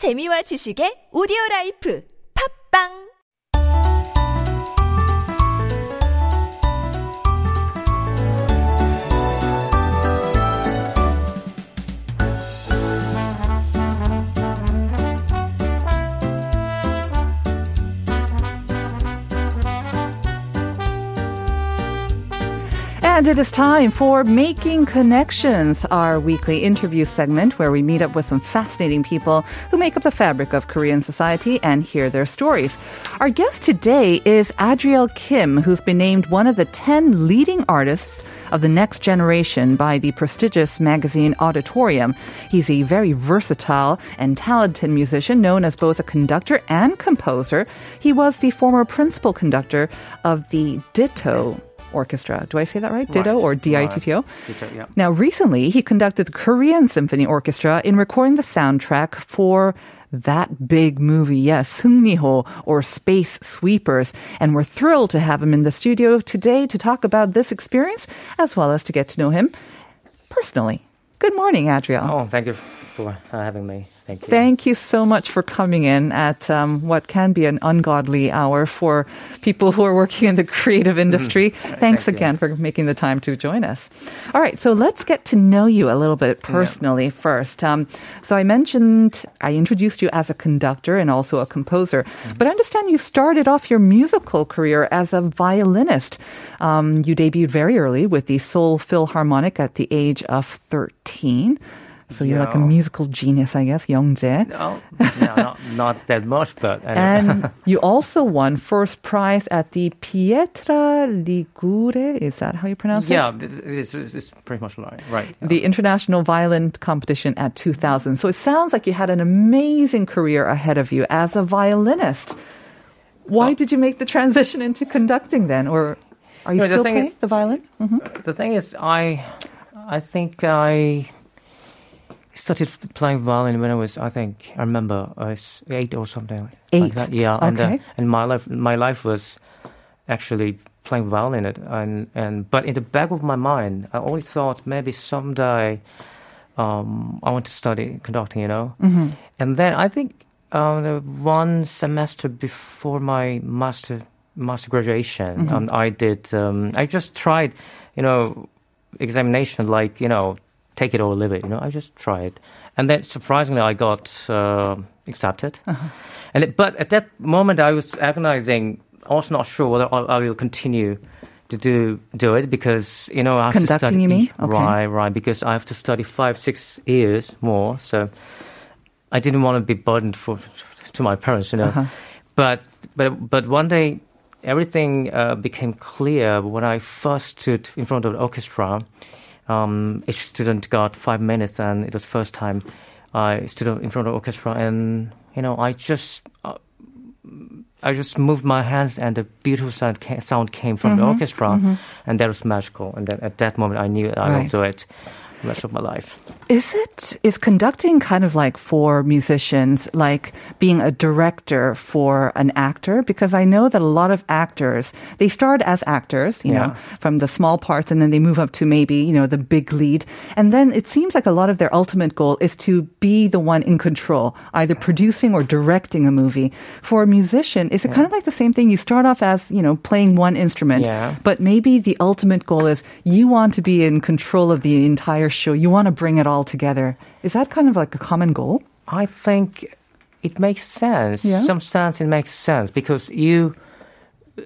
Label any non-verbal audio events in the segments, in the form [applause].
재미와 지식의 오디오 라이프. 팝빵 And it is time for Making Connections, our weekly interview segment where we meet up with some fascinating people who make up the fabric of Korean society and hear their stories. Our guest today is Adriel Kim, who's been named one of the 10 leading artists of the next generation by the prestigious magazine Auditorium. He's a very versatile and talented musician known as both a conductor and composer. He was the former principal conductor of the Ditto Orchestra. Do I say that right? right. Ditto or D I T T O? Now, recently, he conducted the Korean Symphony Orchestra in recording the soundtrack for that big movie, yes, *Sungniho* or Space Sweepers. And we're thrilled to have him in the studio today to talk about this experience as well as to get to know him personally. Good morning, Adriel. Oh, thank you for having me. Thank you. Thank you so much for coming in at um, what can be an ungodly hour for people who are working in the creative industry. Thanks Mm-hmm. Thank you. again for making the time to join us. All right, so let's get to know you a little bit personally first. Um, so I mentioned I introduced you as a conductor and also a composer, Mm-hmm. but I understand you started off your musical career as a violinist. Um, you debuted very early with the Seoul Philharmonic at the age of 13. So you're like a musical genius, I guess, Youngjae. No, no, not, not that much, but anyway. And [laughs] you also won first prize at the Pietra Ligure. Is that how you pronounce yeah, it? Yeah, it's, it's pretty much right. right. The International Violin Competition at 2000. So it sounds like you had an amazing career ahead of you as a violinist. Why did you make the transition into conducting then? Or are you No, the still playing is- the violin? Mm-hmm. the thing is, I, I think I started playing violin when I was, I think, I remember I was eight or something. like Eight. that. Yeah, and uh, Okay. and my life, my life was actually playing violin. It and and but in the back of my mind, I always thought maybe someday, um, I want to study conducting. You know, Mm-hmm. and then I think um, the one semester before my master master graduation, Mm-hmm. um, I did. Um, I just tried, you know, examination like you know, take it or leave it. You know, I just tried, and then surprisingly, I got uh, accepted. Uh-huh. And it, but at that moment, I was agonizing. I was not sure whether I, I will continue to do do it because you know I have Conducting, to study. you mean? Okay. Right, right. Because I have to study five, six years more. So I didn't want to be burdened for to my parents, you know. Uh-huh. But but but one day everything uh, became clear when I first stood in front of the orchestra. Um, each student got five minutes, and it was the first time I stood in front of the orchestra, and you know I just. Uh, I just moved my hands, and the beautiful sound came, sound came from Mm-hmm. the orchestra, and that was magical. And then at that moment, I knew I Right. will do it rest of my life. Is it is conducting kind of like for musicians like being a director for an actor because I know that a lot of actors they start as actors, you know, from the small parts and then they move up to maybe, you know, the big lead. And then it seems like a lot of their ultimate goal is to be the one in control, either producing or directing a movie. For a musician, is it kind of like the same thing? You start off as, you know, playing one instrument, Yeah. but maybe the ultimate goal is you want to be in control of the entire show. You want to bring it all together. Is that kind of like a common goal? I think it makes sense. Yeah? Some sense it makes sense because you.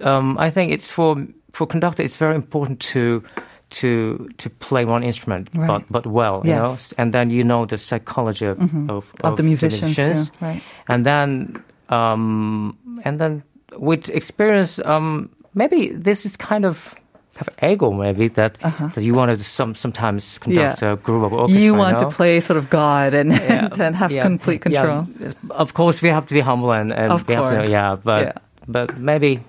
Um, I think it's for for conductor. It's very important to to to play one instrument, Right. but but well, you Yes. know, and then you know the psychology of of, Of the musicians, musicians. too, right? and then um, and then with experience, um, maybe this is kind of have ego, maybe that that you wanted to some sometimes conduct Uh-huh. Yeah. a group of orchestra. you want to know? play sort of God and, and, [laughs] and have Yeah. complete control. Yeah. Of course, we have to be humble and, and Of we have course. to, yeah, but Yeah. but maybe,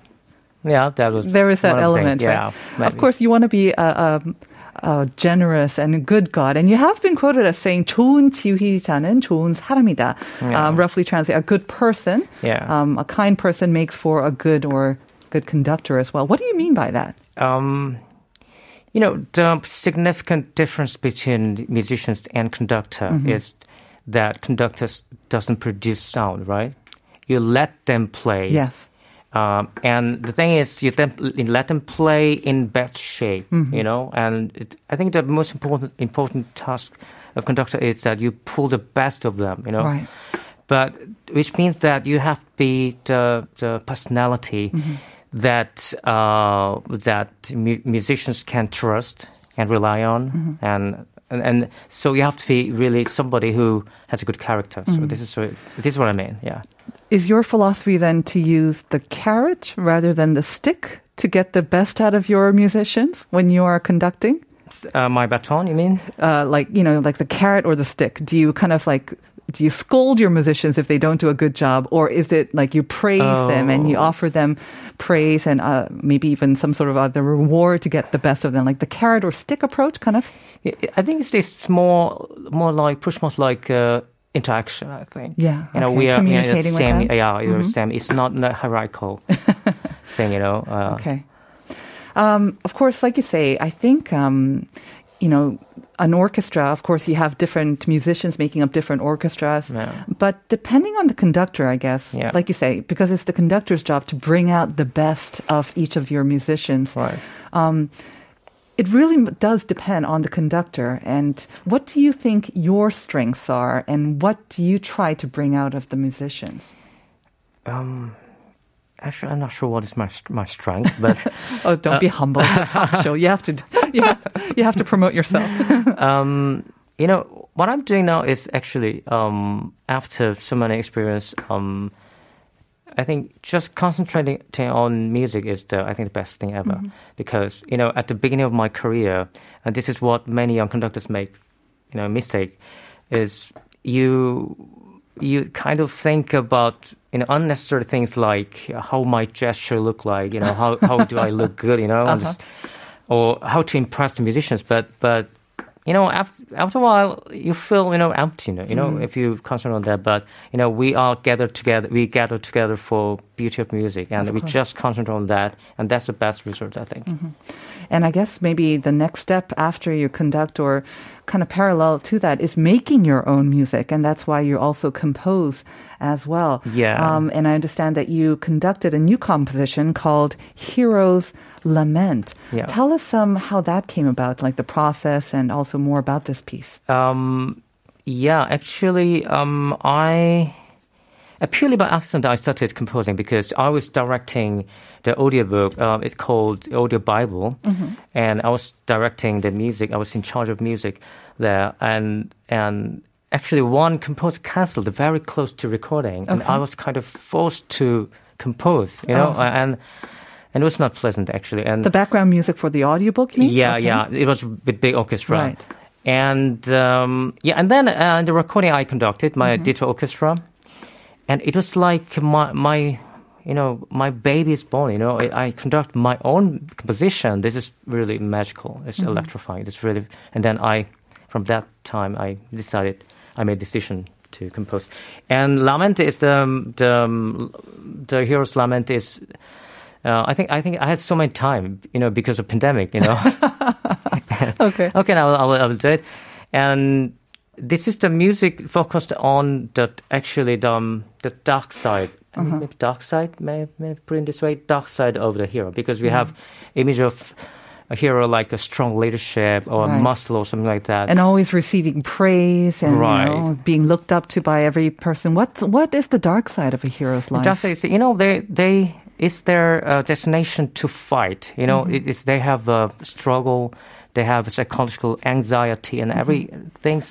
yeah, that was There is that one of the element, things, right? Yeah, Of course, you want to be a, a, a generous and a good God, and you have been quoted as saying "좋은 지휘자는 좋은 사람이다." Yeah. Um, roughly translate, a good person, Yeah. um, a kind person makes for a good or good conductor as well. What do you mean by that? Um, you know, the significant difference between musicians and conductor Mm-hmm. is that conductors doesn't produce sound, right? You let them play. Yes. Um, and the thing is, you, them, you let them play in best shape, Mm-hmm. you know. And it, I think the most important important task of conductor is that you pull the best of them, you know. Right. But which means that you have to be the, the personality Mm-hmm. That uh, that mu- musicians can trust and rely on, Mm-hmm. and, and and so you have to be really somebody who has a good character. So Mm-hmm. this is what, this is what I mean. Yeah. Is your philosophy then to use the carrot rather than the stick to get the best out of your musicians when you are conducting? Uh, my baton, you mean? Uh, like, you know, like the carrot or the stick? Do you kind of like, do you scold your musicians if they don't do a good job? Or is it like you praise them and you Oh. offer them praise and uh, maybe even some sort of other reward to get the best of them? Like the carrot or stick approach, kind of? I think it's, it's more more like push more like uh, interaction. I think. Yeah, You know, okay. we are you know, the Communicating with same. them. Mm-hmm. Yeah, the same. It's not a hierarchical [laughs] thing. You know. Uh, Okay. Um, of course, like you say, I think, um, you know, an orchestra, of course, you have different musicians making up different orchestras. Yeah. But depending on the conductor, I guess, Yeah. like you say, because it's the conductor's job to bring out the best of each of your musicians. Right. It really does depend on the conductor. And what do you think your strengths are, and what do you try to bring out of the musicians? Actually, I'm not sure what is my my strength, but [laughs] Oh, don't Uh, be humble. It's a talk show. You have to, you have, you have to promote yourself. [laughs] um, you know what I'm doing now is actually um, after so many experience. Um, I think just concentrating on music is the I think the best thing ever because you know at the beginning of my career, and this is what many young conductors make, you know, mistake, is you you kind of think about you know unnecessary things like how my gesture look like, you know, how how do I look good, you know, and uh-huh. just- or how to impress the musicians, but but you know, after after a while, you feel you know empty. You know, you know if you concentrate on that. But you know, we are gathered together. We gather together for beauty of music, and Of we course. just concentrate on that, and that's the best result, I think. Mm-hmm. And I guess maybe the next step after you conduct or kind of parallel to that is making your own music. And that's why you also compose as well. Yeah. Um, and I understand that you conducted a new composition called Heroes Lament. Yeah. Tell us um, how that came about, like the process and also more about this piece. Um, yeah, actually, um, I uh, purely by accident I started composing because I was directing the audiobook. Uh, it's called Audio Bible, and I was directing the music. I was in charge of music there, and and actually one composer canceled very close to recording, and I was kind of forced to compose, you know, Oh. and and it was not pleasant actually. And The background music for the audiobook, you mean? yeah, Okay. yeah. It was with big orchestra. Right. And um, yeah, and then uh, the recording I conducted, my Mm-hmm. ditto orchestra, and it was like my my you know my baby is born. You know, I, I conduct my own composition. This is really magical. It's Mm-hmm. electrifying. It's really. And then I, from that time, I decided I made decision to compose. And Lament is the the the hero's lament is. Uh, I think I think I had so much time, you know, because of pandemic, you know. [laughs] Okay. [laughs] okay, now I will, I will do it. And this is the music focused on the actually the um, the dark side. I mean, maybe dark side, may may I put it this way, dark side of the hero, because we have image of a hero like a strong leadership or Right. a muscle or something like that. And always receiving praise and you know, being looked up to by every person. What what is the dark side of a hero's life? Dark side you know, they they it's their uh, destination to fight. You know, mm-hmm. it, it's they have a struggle, they have psychological anxiety and mm-hmm. everything.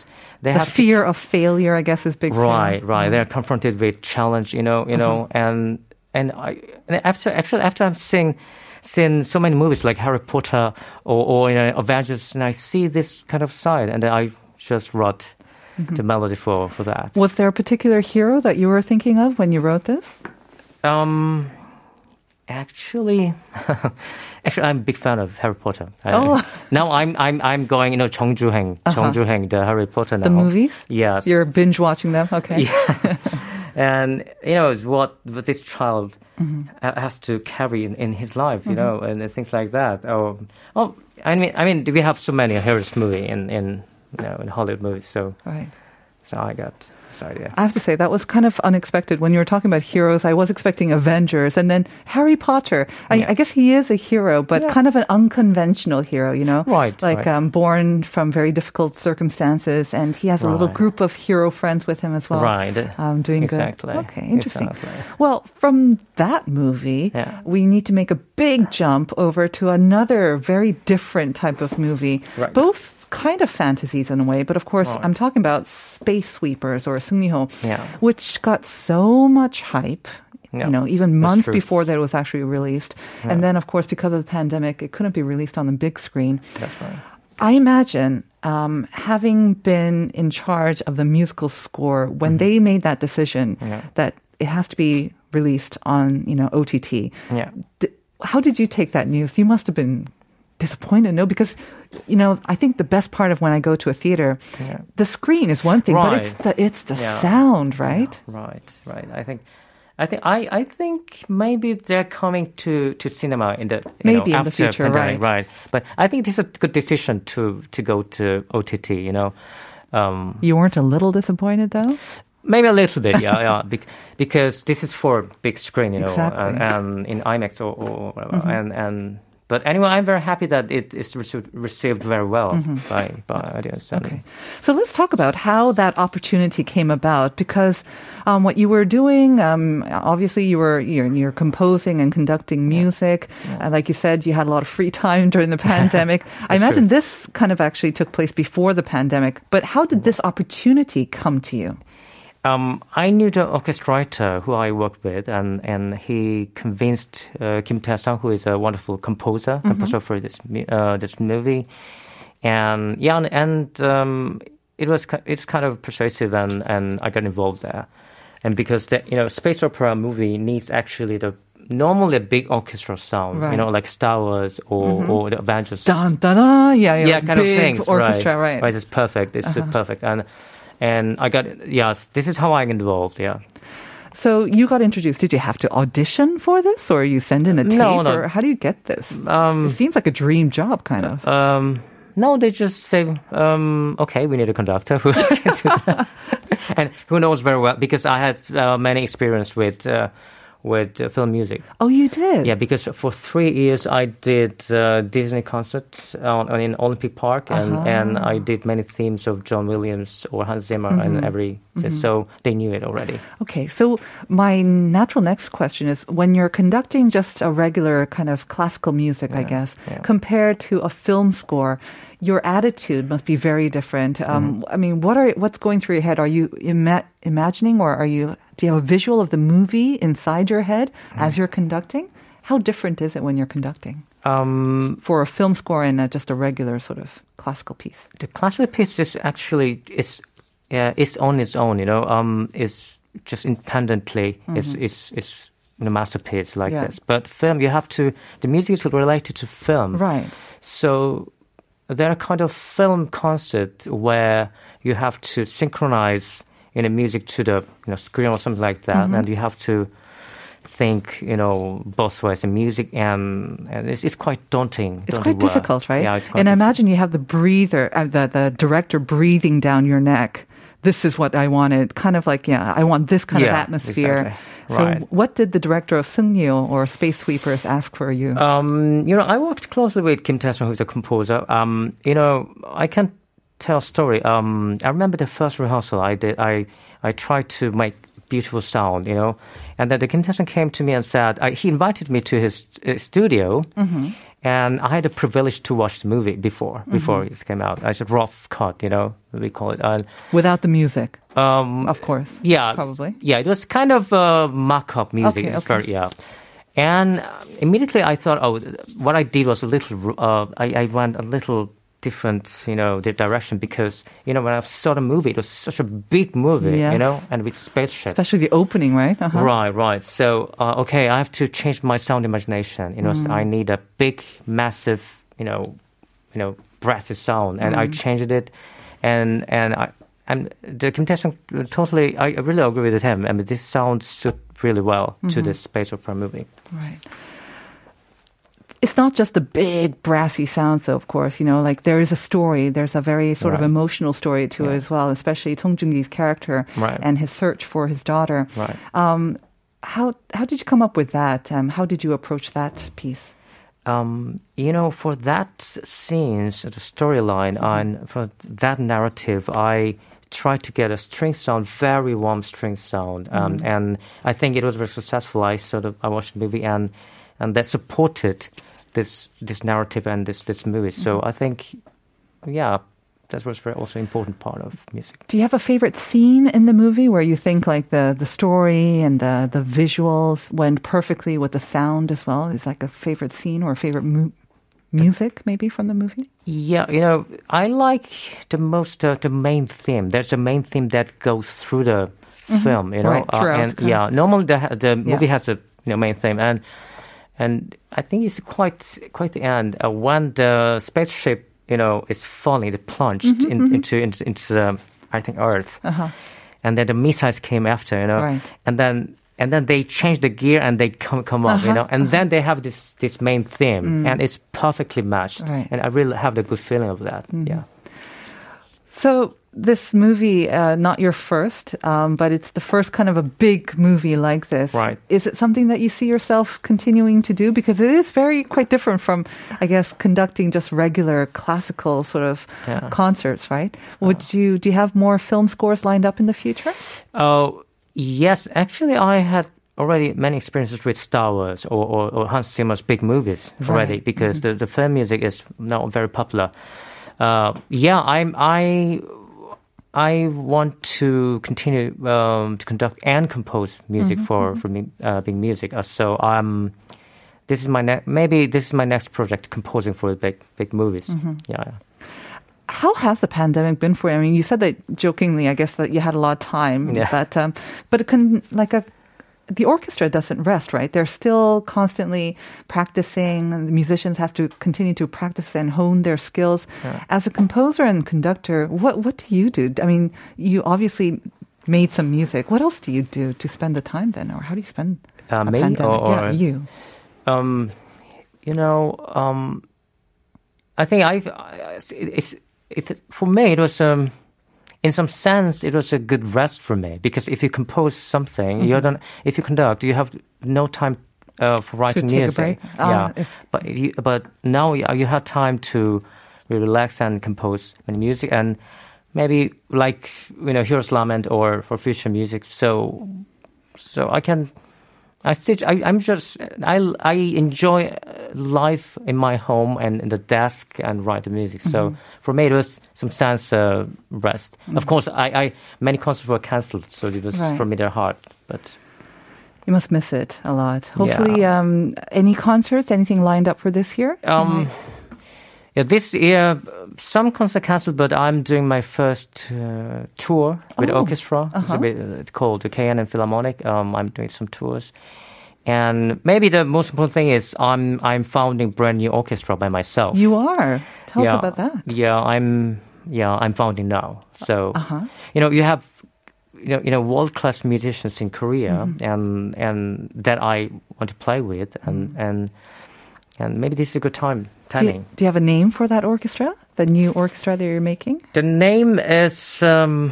They the have to fear of failure, I guess, is big. Right, right. They're confronted with challenge, you know, you uh-huh. know, and and I and after actually after I'm seen seen so many movies like Harry Potter or or you know, Avengers, and I see this kind of side, and I just wrote the melody for for that. Was there a particular hero that you were thinking of when you wrote this? Um, actually, [laughs] actually, I'm a big fan of Harry Potter. I- Oh. now I'm I'm I'm going, you know, Chong Ju-heng, Chong Ju-heng, the Harry Potter now. The movies? Yes. You're binge watching them? Okay. Yeah. [laughs] and you know it's what what this child Mm-hmm. has to carry in, in his life, you know, and things like that. Or oh, I mean, I mean, we have so many heroes movie in in you know in Hollywood movies. So Right. So I got this idea. I have to say that was kind of unexpected when you were talking about heroes. I was expecting Avengers and then Harry Potter. I, Yeah. I guess he is a hero, but Yeah. kind of an unconventional hero, you know, Right, Like right. Um, born from very difficult circumstances, and he has a little group of hero friends with him as well. Right. um, doing Exactly. good. Okay, interesting. Exactly. Well, from that movie, Yeah. we need to make a big jump over to another very different type of movie. Right. Both kind of fantasies in a way, but of course, Right. I'm talking about Space Sweepers or Sungniho, Yeah. which got so much hype. Yeah, You know, even months before that it was actually released. And then, of course, because of the pandemic, it couldn't be released on the big screen. Right. I imagine um, having been in charge of the musical score when they made that decision Mm-hmm. Yeah. that it has to be released on you know OTT. Yeah. D- how did you take that news? You must have been disappointed, no? Because you know, I think the best part of when I go to a theater, Yeah. the screen is one thing, but it's the it's the Yeah. sound, right? Right, right. I think, I think, I, I think maybe they're coming to, to cinema in the you Maybe know, in the future, pandemic, right. right? But I think this is a good decision to to go to OTT. You know, um, You weren't a little disappointed though. maybe a little bit, yeah, [laughs] yeah, bec- because this is for big screen, you know, Exactly. Mm-hmm. and, in IMAX or, or whatever, and and. But anyway, I'm very happy that it is received, very well by by audience. Mm-hmm. Okay. So let's talk about how that opportunity came about because um, what you were doing, um, obviously you were you're, you're composing and conducting music. Uh, like you said, you had a lot of free time during the [laughs] pandemic. I imagine true. this kind of actually took place before the pandemic. But how did this opportunity come to you? Um, I knew the orchestrator who I worked with, and, and he convinced uh, Kim Tae-sung, who is a wonderful composer, composer for this uh, this movie, and yeah, and, and um, it was it's kind of persuasive, and, and I got involved there, and because the you know space opera movie needs actually the normally a big orchestral sound, Right. you know, like Star Wars or or the Avengers Dun dun dun! Yeah, yeah, yeah, kind of things. orchestra, right? right? Uh-huh. It's perfect. It's uh perfect, and and I got yes. This is how I get involved. Yeah. So you got introduced. Did you have to audition for this, or you send in a tape, No, no. or how do you get this? Um, it seems like a dream job, kind of. um, no, they just say, um, okay, we need a conductor who [laughs] can do that. [laughs] and who knows very well because I had uh, many experience with uh, with uh, film music. oh, you did. Yeah, because for three years I did uh, Disney concerts on, on in Olympic Park, and, Uh-huh. and I did many themes of John Williams or Hans Zimmer, and Mm-hmm. every so they knew it already. Okay, so my natural next question is when you're conducting just a regular kind of classical music, I guess, yeah. compared to a film score, your attitude must be very different. Um, Mm-hmm. I mean, what are what's going through your head? Are you ima- imagining, or are you do you have a visual of the movie inside your head Mm-hmm. as you're conducting? How different is it when you're conducting Um, for a film score and uh, just a regular sort of classical piece? the classical piece is actually is yeah is on its own. You know, um, is just independently is is is a masterpiece like Yeah. this. But film, you have to the music is related to film, Right. So there are a kind of film concerts where you have to synchronize you know music to the you know screen or something like that, and you have to think you know both ways the music and, and it's, it's quite daunting. It's quite work. difficult, right? Yeah, it's quite and I difficult. imagine you have the breather, uh, the the director breathing down your neck. This is what I wanted, kind of like yeah, I want this kind of atmosphere. exactly. So, Right. what did the director of Sungnyo or Space Sweepers ask for you? Um, you know, I worked closely with Kim Tae-sung, who's a composer. Um, you know, I can tell a story. Um, I remember the first rehearsal I did. I I tried to make beautiful sound, you know, and then the Kim Tae-sung came to me and said uh, he invited me to his uh, studio. And I had the privilege to watch the movie before before it came out. I said rough cut, you know, we call it. And Without the music, um, of course. yeah, probably. Yeah, it was kind of uh, mock-up music. Okay, okay. very yeah. And uh, immediately I thought, oh, what I did was a little. Uh, I, I went a little different, you know, the direction because you know when I saw the movie, it was such a big movie, Yes. you know, and with spaceship. Especially the opening, right? Uh-huh. Right, right. So, uh, okay, I have to change my sound imagination. You know, so I need a big, massive, you know, you know, brassy sound, and I changed it, and and I and the Tae-sung totally. I really agree with him. I mean, this sound suit really well to the space opera movie. Right. It's not just the big brassy sounds, though, of course. You know, like there is a story. There's a very sort of emotional story to it as well, especially Song Joong-ki's character Right. and his search for his daughter. Right. Um, how how did you come up with that? Um, how did you approach that piece? um, you know, for that scenes, the storyline, and for that narrative, I tried to get a string sound, very warm string sound, um, and I think it was very successful. I sort of I watched the movie and and that supported this this narrative and this this movie. So I think, yeah, that was very also important part of music. Do you have a favorite scene in the movie where you think like the the story and the the visuals went perfectly with the sound as well? Is like a favorite scene or a favorite mu- music maybe from the movie? Yeah, you know, I like the most uh, the main theme. There's a main theme that goes through the film. You know, Right, uh, and yeah, normally the the movie has a you know main theme, and and I think it's quite quite the end uh, when the spaceship you know is falling, it plunged Mm-hmm, in, into into into the I think Earth, Uh-huh. and then the missiles came after. You know, Right. and then. And then they change the gear and they come come up, you Uh-huh, know, and then they have this this main theme, and it's perfectly matched, Mm. Right. Mm-hmm. and I really have the good feeling of that. Yeah. So this movie, uh, not your first, um, but it's the first kind of a big movie like this. Right. Is it something that you see yourself continuing to do? Because it is very quite different from, I guess, conducting just regular classical sort of Yeah. concerts, right? Would you do you have more film scores lined up in the future? Oh, yes. Actually, I had already many experiences with Star Wars or, or, or Hans Zimmer's big movies already Right. because the, the film music is now very popular. Uh, yeah, I'm, I, I want to continue um, to conduct and compose music for for me, uh, big music. Uh, so um, this is my ne- maybe this is my next project, composing for big big movies. Yeah. yeah. How has the pandemic been for you? I mean, you said that jokingly, I guess that you had a lot of time, Yeah. but um, but it can like a the orchestra doesn't rest, right? They're still constantly practicing. and The musicians have to continue to practice and hone their skills. As a composer and conductor, what what do you do? I mean, you obviously made some music. What else do you do to spend the time then, or how do you spend Uh, a me pandemic? or- yeah, or- you. um, you know, um, I think I've, I, it's, it, for me, it was, um, in some sense, it was a good rest for me because if you compose something, Mm-hmm. you don't, if you conduct, you have no time uh, for writing a music. Ah, yeah, it's- but you, but now you, have time to relax and compose music and maybe like you know Heroes Lament or for future music. So so I can I stitch. I, I'm just. I I enjoy uh, life in my home and in the desk and write the music. So Mm-hmm. for me, it was some sense uh, rest. Of course, I, I many concerts were cancelled, so it was Right. for me they're hard. But You must miss it a lot. Hopefully, um, any concerts, anything lined up for this year? um, yeah, this year some concerts cancelled, but I'm doing my first uh, tour with Oh, orchestra. It's, uh-huh. bit, uh, it's called the KNN Philharmonic. Um, I'm doing some tours. And maybe the most important thing is I'm I'm founding brand new orchestra by myself. You are. Tell yeah, us about that. Yeah, I'm yeah I'm founding now. So Uh-huh. you know you have you know you know world class musicians in Korea Mm-hmm. and and that I want to play with and and and maybe this is a good time Mm-hmm. Do you, do you have a name for that orchestra? The new orchestra that you're making? The name is um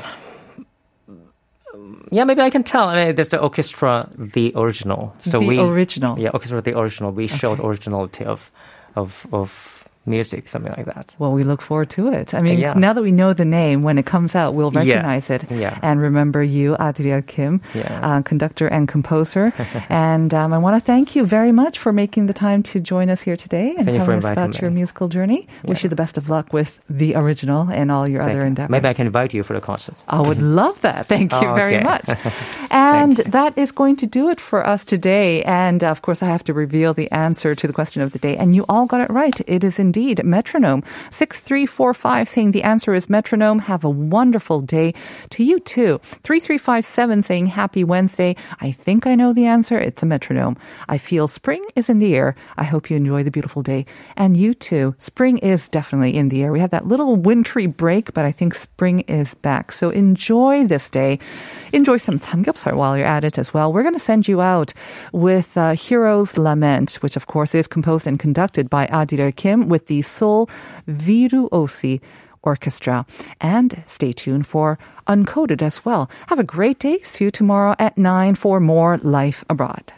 yeah maybe I can tell. I mean, there's the orchestra the original. So the we original. yeah orchestra the original. We showed originality of of of music something like that. Well, we look forward to it. I mean, Yeah. now that we know the name, when it comes out, we'll Yeah. recognize it Yeah. and remember you, Adriel Kim, Yeah. uh, conductor and composer. [laughs] and um, I want to thank you very much for making the time to join us here today and telling us about your musical journey. Wish you the best of luck with the original and all your Thank other you. endeavors. Maybe I can invite you for the concert. I would love that. Thank you Oh, [laughs] very okay. much. [laughs] And that is going to do it for us today. And of course, I have to reveal the answer to the question of the day. And you all got it right. It is indeed. Indeed. Metronome. 6345 saying the answer is metronome. Have a wonderful day. To you too. 3357 saying happy Wednesday. I think I know the answer. It's a metronome. I feel spring is in the air. I hope you enjoy the beautiful day. And you too. Spring is definitely in the air. We had that little wintry break, but I think spring is back. So enjoy this day. Enjoy some samgyeopsal while you're at it as well. We're going to send you out with uh, Hero's Lament, which of course is composed and conducted by Adriel Kim with the Seoul Virtuosi Orchestra. And stay tuned for Uncoded as well. Have a great day. See you tomorrow at 9 for more Life Abroad.